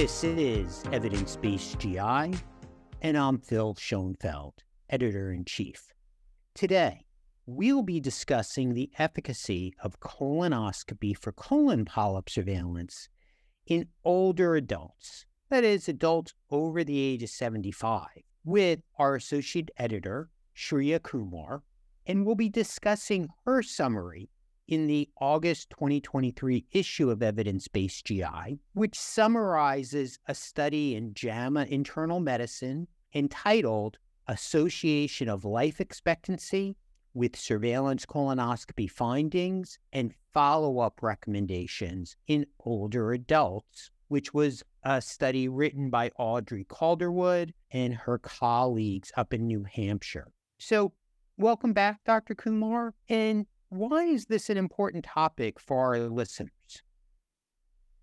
This is Evidence Based GI, and I'm Phil Schoenfeld, Editor in Chief. Today, we'll be discussing the efficacy of colonoscopy for colon polyp surveillance in older adults, that is, adults over the age of 75, with our associate editor, Shria Kumar, and we'll be discussing her summary in the August 2023 issue of Evidence Based GI, which summarizes a study in JAMA Internal Medicine entitled Association of Life Expectancy with Surveillance Colonoscopy Findings and Follow Up Recommendations in Older Adults, which was a study written by Audrey Calderwood and her colleagues up in New Hampshire. So, welcome back, Dr. Kumar. And why is this an important topic for our listeners?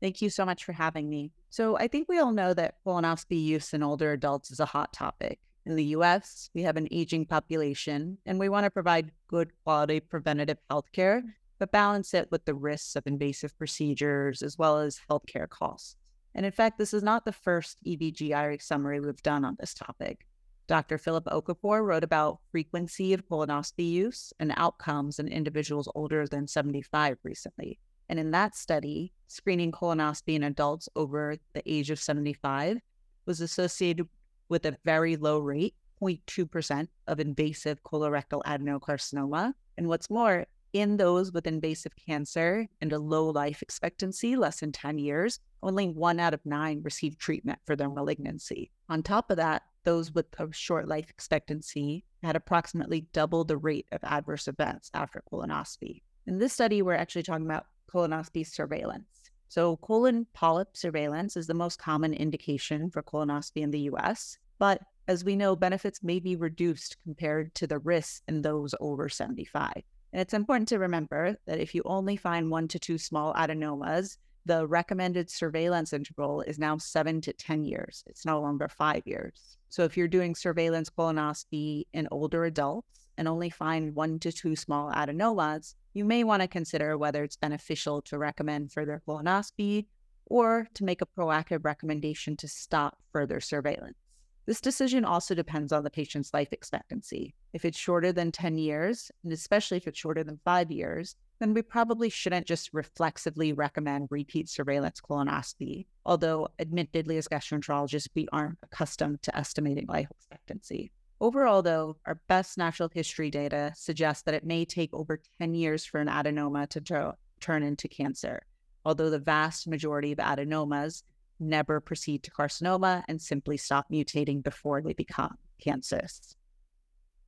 Thank you so much for having me. So, I think we all know that colonoscopy use in older adults is a hot topic. In the US, we have an aging population, and we want to provide good quality preventative healthcare, but balance it with the risks of invasive procedures as well as healthcare costs. And in fact, this is not the first EBGI summary we've done on this topic. Dr. Philip Okafor wrote about frequency of colonoscopy use and outcomes in individuals older than 75 recently. And in that study, screening colonoscopy in adults over the age of 75 was associated with a very low rate, 0.2% of invasive colorectal adenocarcinoma. And what's more, in those with invasive cancer and a low life expectancy, less than 10 years, only one out of nine received treatment for their malignancy. On top of that, those with a short life expectancy had approximately double the rate of adverse events after colonoscopy. In this study, we're actually talking about colonoscopy surveillance. So, colon polyp surveillance is the most common indication for colonoscopy in the US, but as we know, benefits may be reduced compared to the risks in those over 75. And it's important to remember that if you only find one to two small adenomas, the recommended surveillance interval is now seven to 10 years. It's no longer five years. So if you're doing surveillance colonoscopy in older adults and only find one to two small adenomas, you may want to consider whether it's beneficial to recommend further colonoscopy or to make a proactive recommendation to stop further surveillance. This decision also depends on the patient's life expectancy. If it's shorter than 10 years, and especially if it's shorter than five years, then we probably shouldn't just reflexively recommend repeat surveillance colonoscopy. Although, admittedly, as gastroenterologists, we aren't accustomed to estimating life expectancy. Overall, though, our best natural history data suggests that it may take over 10 years for an adenoma to t- turn into cancer, although the vast majority of adenomas never proceed to carcinoma and simply stop mutating before they become cancerous.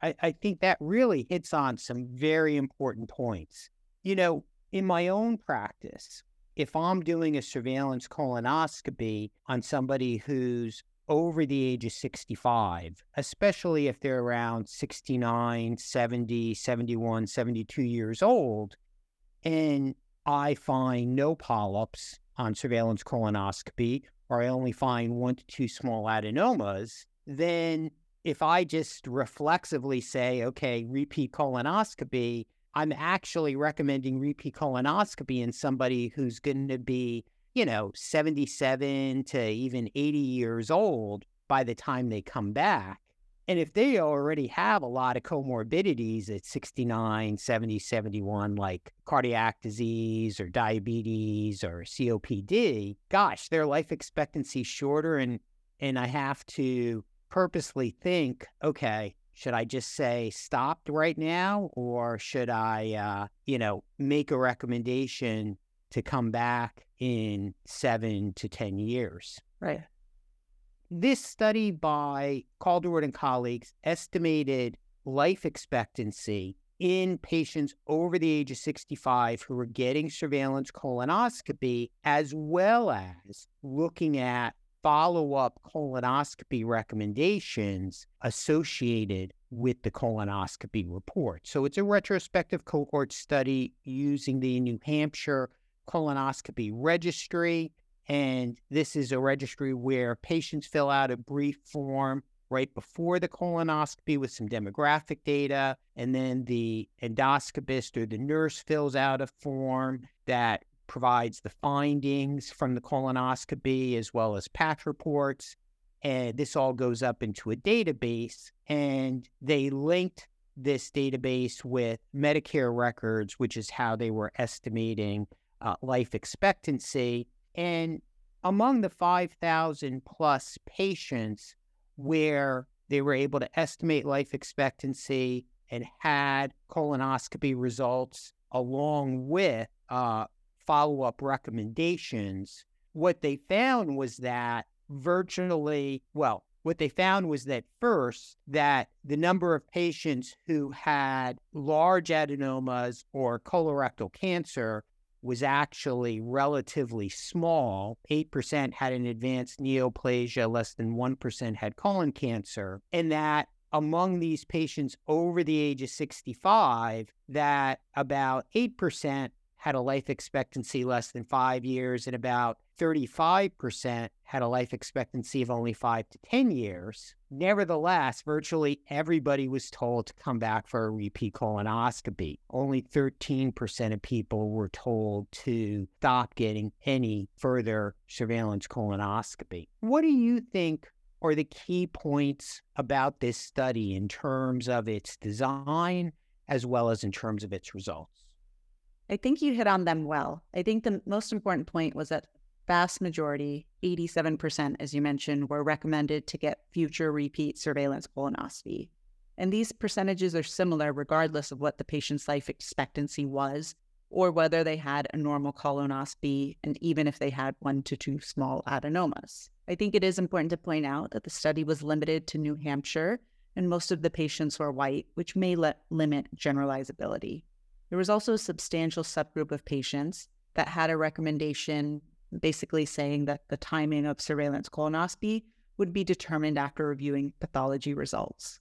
I, I think that really hits on some very important points. You know, in my own practice, if I'm doing a surveillance colonoscopy on somebody who's over the age of 65, especially if they're around 69, 70, 71, 72 years old, and I find no polyps on surveillance colonoscopy, or I only find one to two small adenomas, then if I just reflexively say, okay, repeat colonoscopy, I'm actually recommending repeat colonoscopy in somebody who's going to be, you know, 77 to even 80 years old by the time they come back. And if they already have a lot of comorbidities at 69, 70, 71, like cardiac disease or diabetes or COPD, gosh, their life expectancy is shorter. And, and I have to purposely think, okay, should I just say stopped right now, or should I, uh, you know, make a recommendation to come back in seven to 10 years? Right. This study by Calderwood and colleagues estimated life expectancy in patients over the age of 65 who were getting surveillance colonoscopy, as well as looking at follow up colonoscopy recommendations associated with the colonoscopy report. So it's a retrospective cohort study using the New Hampshire colonoscopy registry. And this is a registry where patients fill out a brief form right before the colonoscopy with some demographic data. And then the endoscopist or the nurse fills out a form that provides the findings from the colonoscopy as well as patch reports. And this all goes up into a database. And they linked this database with Medicare records, which is how they were estimating uh, life expectancy. And among the 5,000 plus patients where they were able to estimate life expectancy and had colonoscopy results along with uh, follow up recommendations, what they found was that virtually, well, what they found was that first, that the number of patients who had large adenomas or colorectal cancer was actually relatively small. 8% had an advanced neoplasia, less than 1% had colon cancer, and that among these patients over the age of 65, that about 8% had a life expectancy less than five years, and about 35% had a life expectancy of only five to 10 years. Nevertheless, virtually everybody was told to come back for a repeat colonoscopy. Only 13% of people were told to stop getting any further surveillance colonoscopy. What do you think are the key points about this study in terms of its design as well as in terms of its results? I think you hit on them well. I think the most important point was that vast majority, 87%, as you mentioned, were recommended to get future repeat surveillance colonoscopy. And these percentages are similar regardless of what the patient's life expectancy was or whether they had a normal colonoscopy and even if they had one to two small adenomas. I think it is important to point out that the study was limited to New Hampshire and most of the patients were white, which may limit generalizability. There was also a substantial subgroup of patients that had a recommendation basically saying that the timing of surveillance colonoscopy would be determined after reviewing pathology results.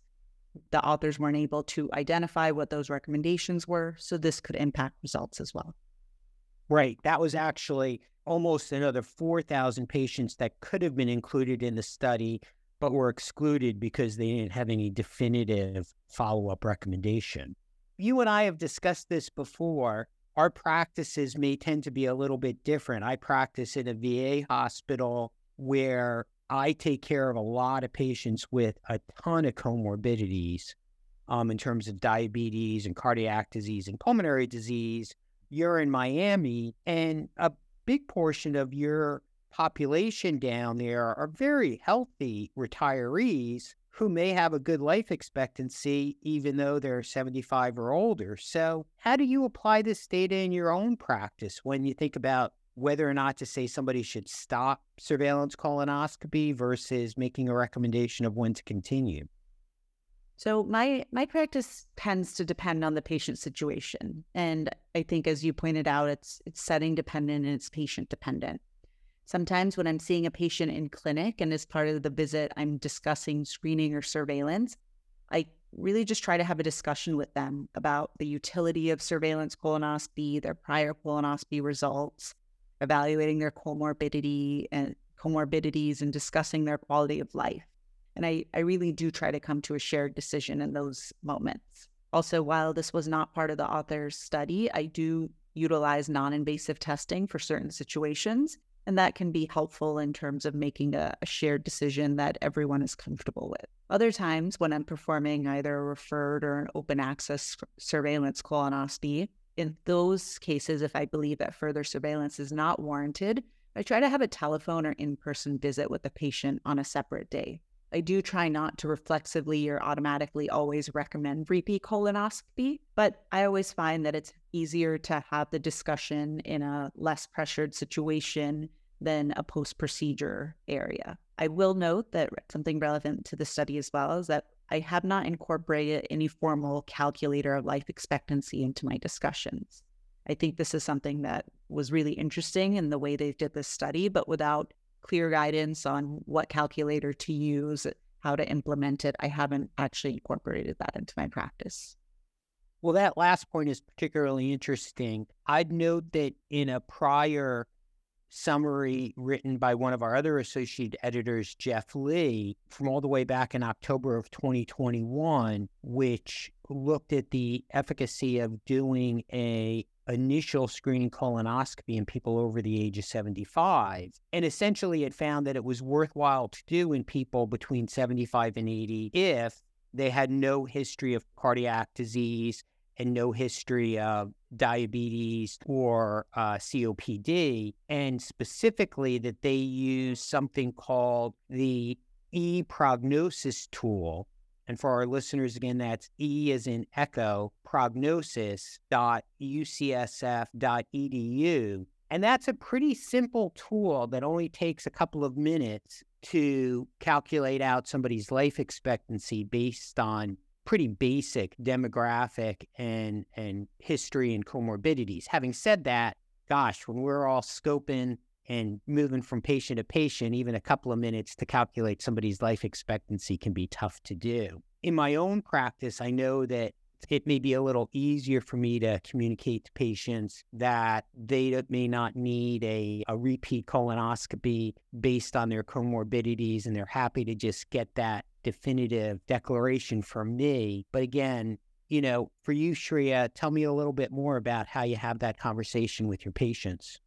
The authors weren't able to identify what those recommendations were, so this could impact results as well. Right. That was actually almost another 4,000 patients that could have been included in the study, but were excluded because they didn't have any definitive follow up recommendation you and I have discussed this before. Our practices may tend to be a little bit different. I practice in a VA hospital where I take care of a lot of patients with a ton of comorbidities um, in terms of diabetes and cardiac disease and pulmonary disease. You're in Miami, and a big portion of your population down there are very healthy retirees who may have a good life expectancy even though they're 75 or older. So, how do you apply this data in your own practice when you think about whether or not to say somebody should stop surveillance colonoscopy versus making a recommendation of when to continue? So my my practice tends to depend on the patient situation, and I think, as you pointed out, it's it's setting dependent and it's patient dependent. Sometimes when I'm seeing a patient in clinic and as part of the visit, I'm discussing screening or surveillance, I really just try to have a discussion with them about the utility of surveillance colonoscopy, their prior colonoscopy results, evaluating their comorbidity and comorbidities and discussing their quality of life. And I, I really do try to come to a shared decision in those moments. Also, while this was not part of the author's study, I do utilize non invasive testing for certain situations. And that can be helpful in terms of making a, a, shared decision that everyone is comfortable with. Other times, when I'm performing either a referred or an open access surveillance colonoscopy, in those cases, if I believe that further surveillance is not warranted, I try to have a telephone or in person visit with the patient on a separate day. I do try not to reflexively or automatically always recommend repeat colonoscopy, but I always find that it's easier to have the discussion in a less pressured situation than a post procedure area. I will note that something relevant to the study as well is that I have not incorporated any formal calculator of life expectancy into my discussions. I think this is something that was really interesting in the way they did this study, but without clear guidance on what calculator to use, how to implement it, I haven't actually incorporated that into my practice. Well, that last point is particularly interesting. I'd note that in a prior summary written by one of our other associate editors, Jeff Lee, from all the way back in October of 2021, which looked at the efficacy of doing a initial screening colonoscopy in people over the age of 75. And essentially, it found that it was worthwhile to do in people between 75 and 80 if they had no history of cardiac disease and no history of diabetes or uh, COPD, and specifically that they use something called the e prognosis tool. And for our listeners, again, that's E as in echo, prognosis.ucsf.edu. And that's a pretty simple tool that only takes a couple of minutes to calculate out somebody's life expectancy based on pretty basic demographic and and history and comorbidities. Having said that, gosh, when we're all scoping and moving from patient to patient, even a couple of minutes to calculate somebody's life expectancy can be tough to do. In my own practice, I know that it may be a little easier for me to communicate to patients that they may not need a, a repeat colonoscopy based on their comorbidities and they're happy to just get that definitive declaration for me. But again, you know, for you, Shria, tell me a little bit more about how you have that conversation with your patients.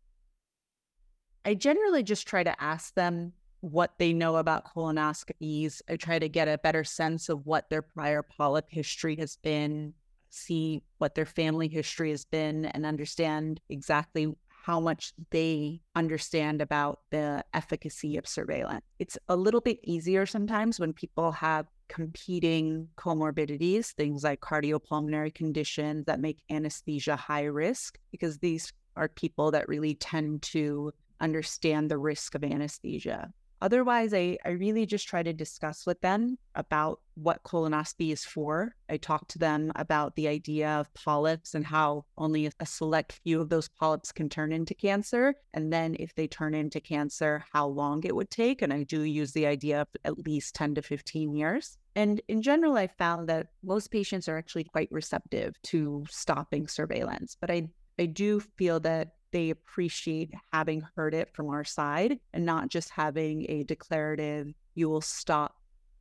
I generally just try to ask them what they know about colonoscopies. I try to get a better sense of what their prior polyp history has been, see what their family history has been, and understand exactly how much they understand about the efficacy of surveillance. It's a little bit easier sometimes when people have competing comorbidities, things like cardiopulmonary conditions that make anesthesia high risk, because these are people that really tend to understand the risk of anesthesia. Otherwise, I, I really just try to discuss with them about what colonoscopy is for. I talk to them about the idea of polyps and how only a select few of those polyps can turn into cancer. And then if they turn into cancer, how long it would take. And I do use the idea of at least 10 to 15 years. And in general, I found that most patients are actually quite receptive to stopping surveillance. But I, I do feel that they appreciate having heard it from our side and not just having a declarative, you will stop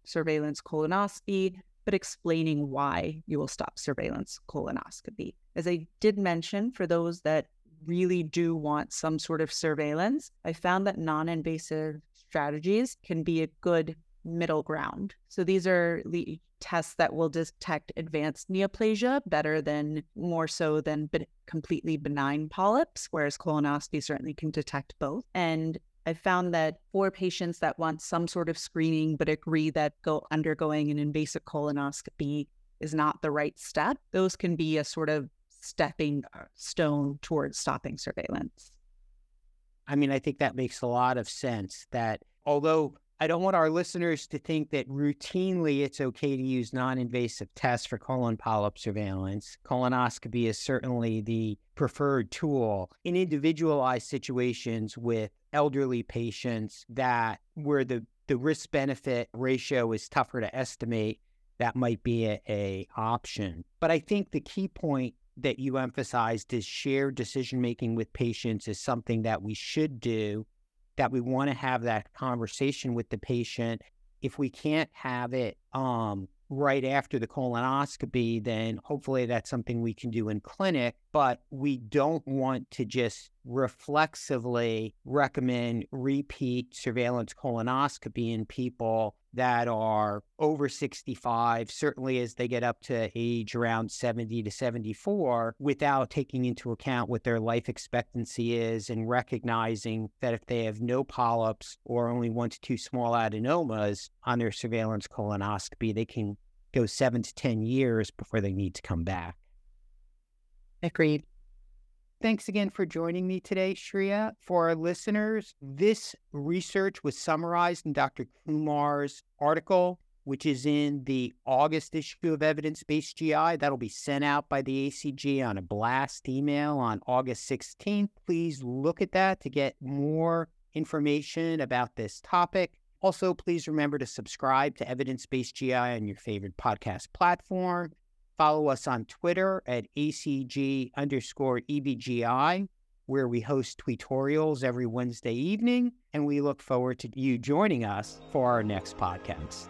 surveillance colonoscopy, but explaining why you will stop surveillance colonoscopy. As I did mention, for those that really do want some sort of surveillance, I found that non invasive strategies can be a good middle ground. So these are the tests that will detect advanced neoplasia better than more so than completely benign polyps, whereas colonoscopy certainly can detect both. And I found that for patients that want some sort of screening but agree that go undergoing an invasive colonoscopy is not the right step, those can be a sort of stepping uh, stone towards stopping surveillance. I mean, I think that makes a lot of sense that although I don't want our listeners to think that routinely it's okay to use non invasive tests for colon polyp surveillance. Colonoscopy is certainly the preferred tool in individualized situations with elderly patients that where the, the risk benefit ratio is tougher to estimate. That might be a, a option. But I think the key point that you emphasized is shared decision making with patients is something that we should do that we want to have that conversation with the patient. If we can't have it um, right after the colonoscopy, then hopefully that's something we can do in clinic. But we don't want to just reflexively recommend repeat surveillance colonoscopy in people that are over 65, certainly as they get up to age around 70 to 74, without taking into account what their life expectancy is and recognizing that if they have no polyps or only one to two small adenomas on their surveillance colonoscopy, they can go seven to 10 years before they need to come back. Agreed. Thanks again for joining me today, Shria. For our listeners, this research was summarized in Dr. Kumar's article, which is in the August issue of Evidence Based GI. That'll be sent out by the ACG on a blast email on August 16th. Please look at that to get more information about this topic. Also, please remember to subscribe to Evidence Based GI on your favorite podcast platform. Follow us on Twitter at ACG underscore EBGI, where we host tutorials every Wednesday evening. And we look forward to you joining us for our next podcast.